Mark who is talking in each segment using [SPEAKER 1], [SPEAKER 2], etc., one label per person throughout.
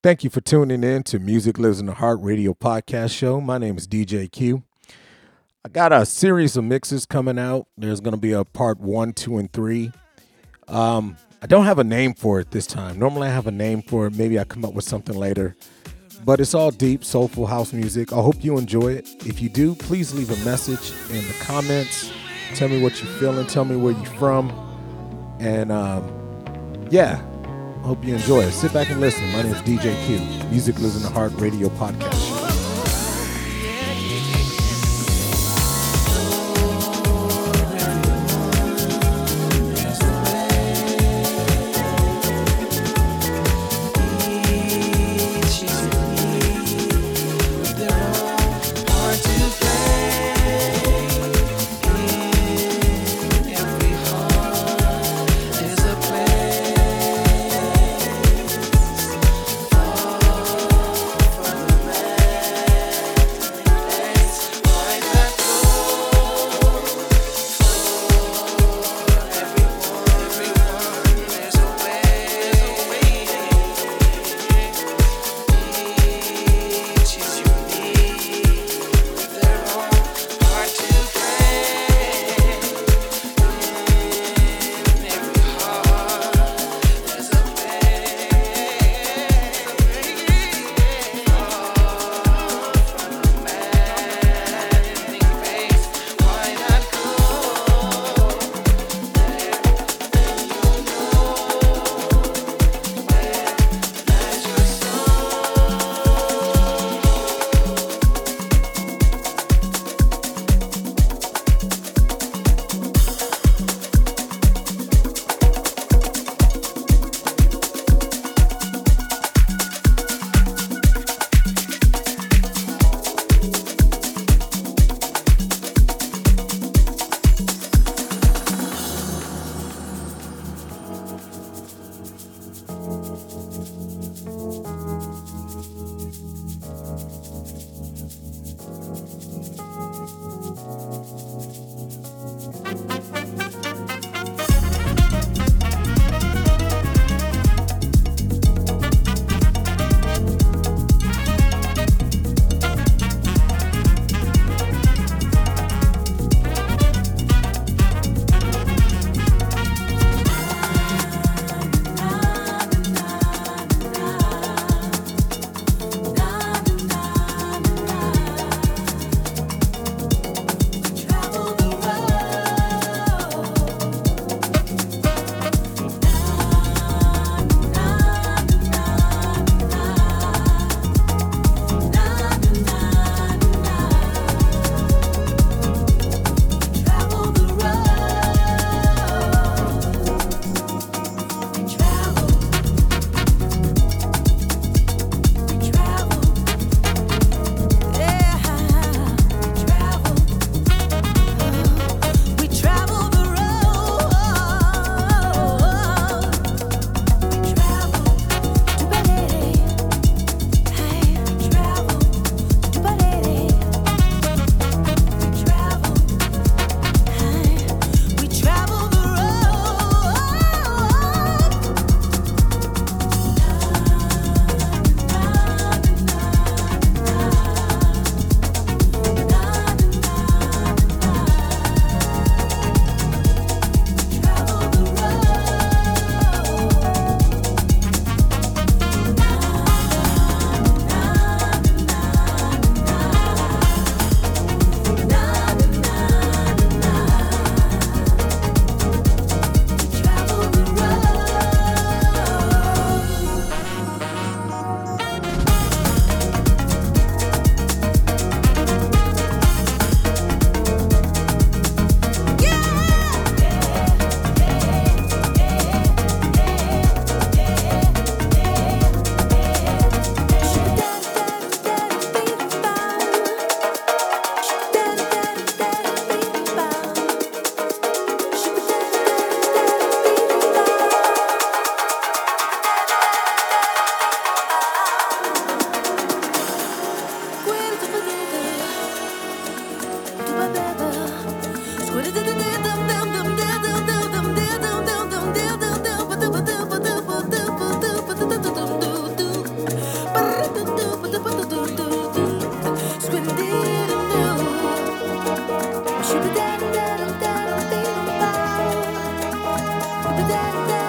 [SPEAKER 1] Thank you for tuning in to Music Lives in the Heart radio podcast show. My name is DJ Q. I got a series of mixes coming out. There's going to be a part one, two, and three. Um, I don't have a name for it this time. Normally, I have a name for it. Maybe I come up with something later. But it's all deep, soulful house music. I hope you enjoy it. If you do, please leave a message in the comments. Tell me what you're feeling. Tell me where you're from. And um, yeah, Hope you enjoy it. Sit back and listen. My name is DJ Q. Music in the Heart Radio Podcast I've.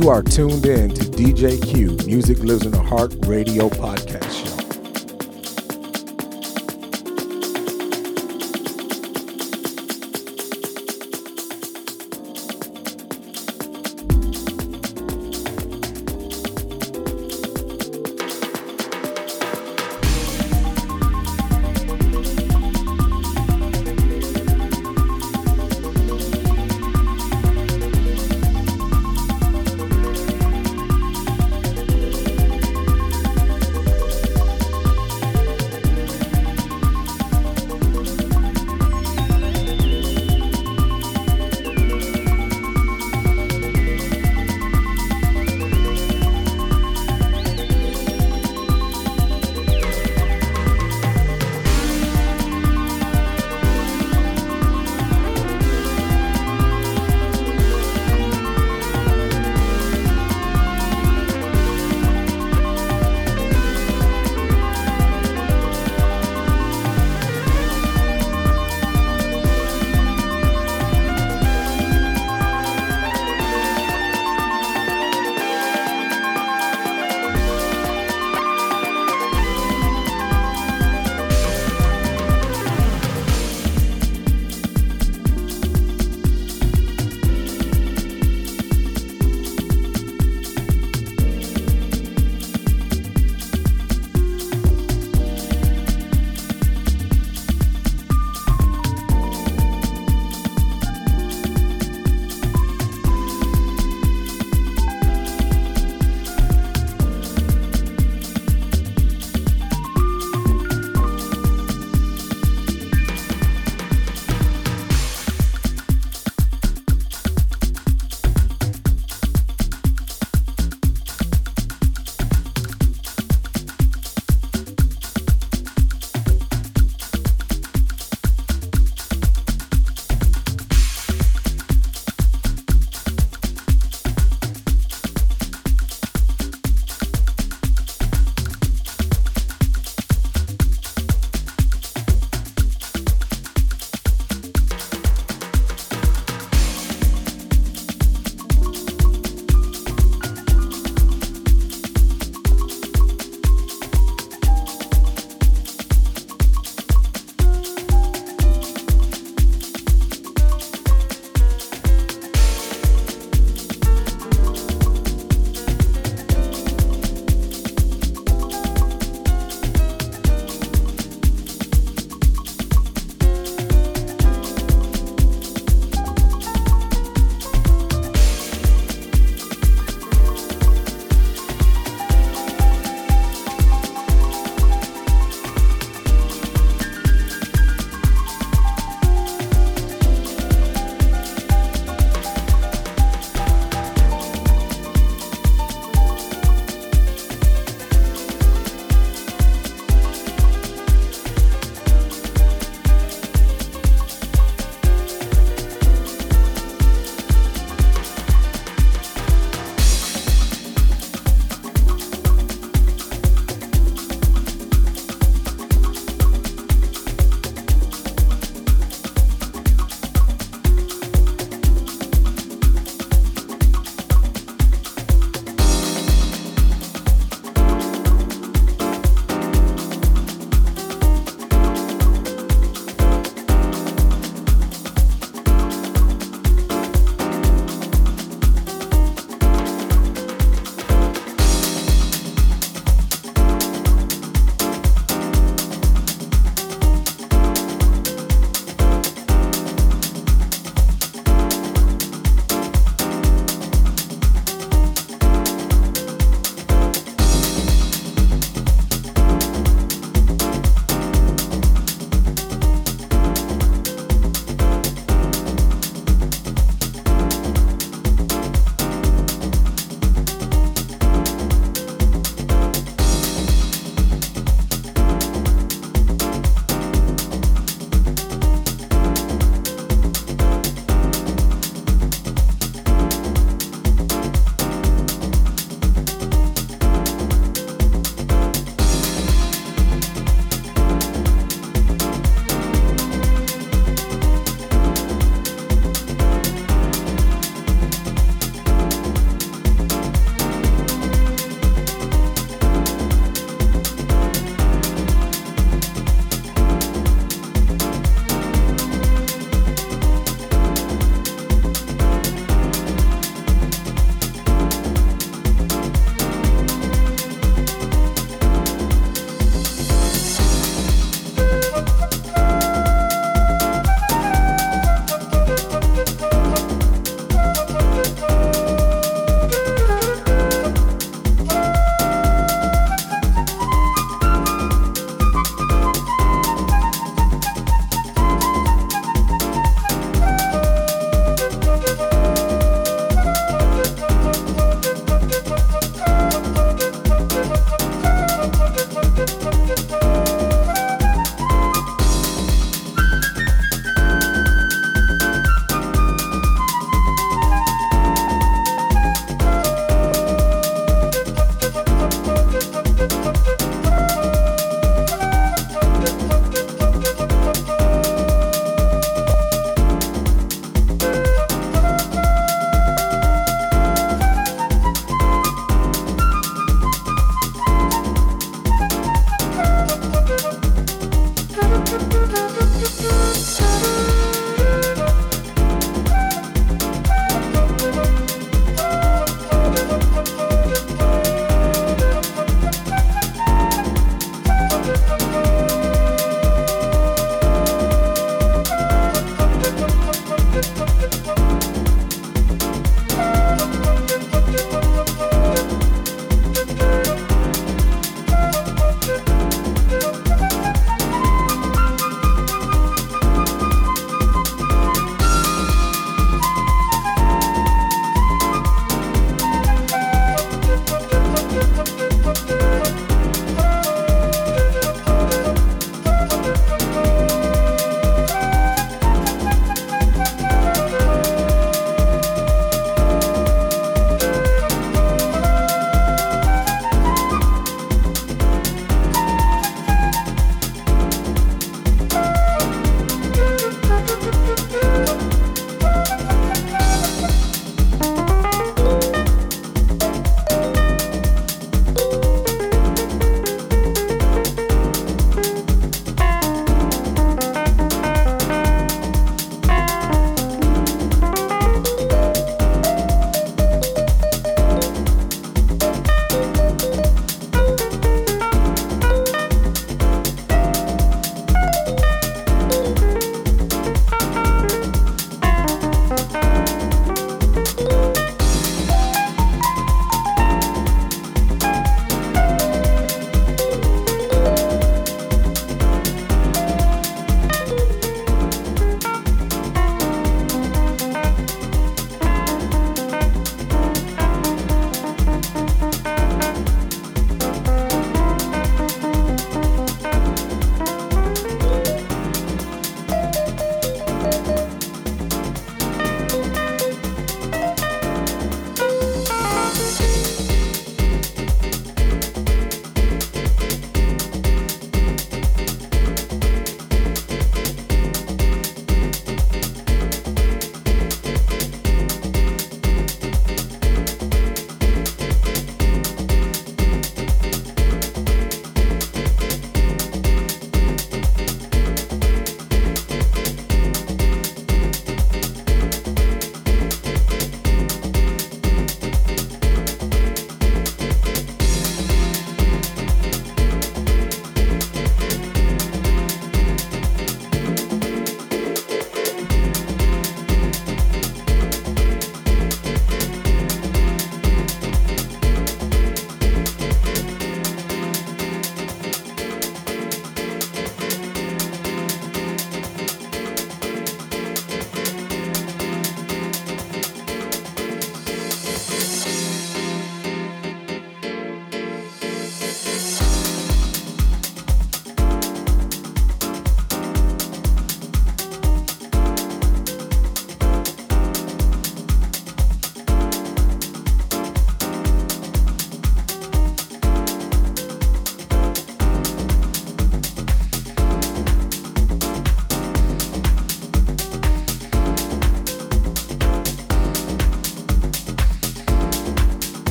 [SPEAKER 1] You are tuned in to DJ Q, Music Lives in the Heart radio podcast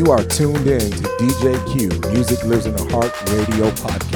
[SPEAKER 2] You are
[SPEAKER 1] tuned in to DJ Q, Music Lives in the Heart Radio Podcast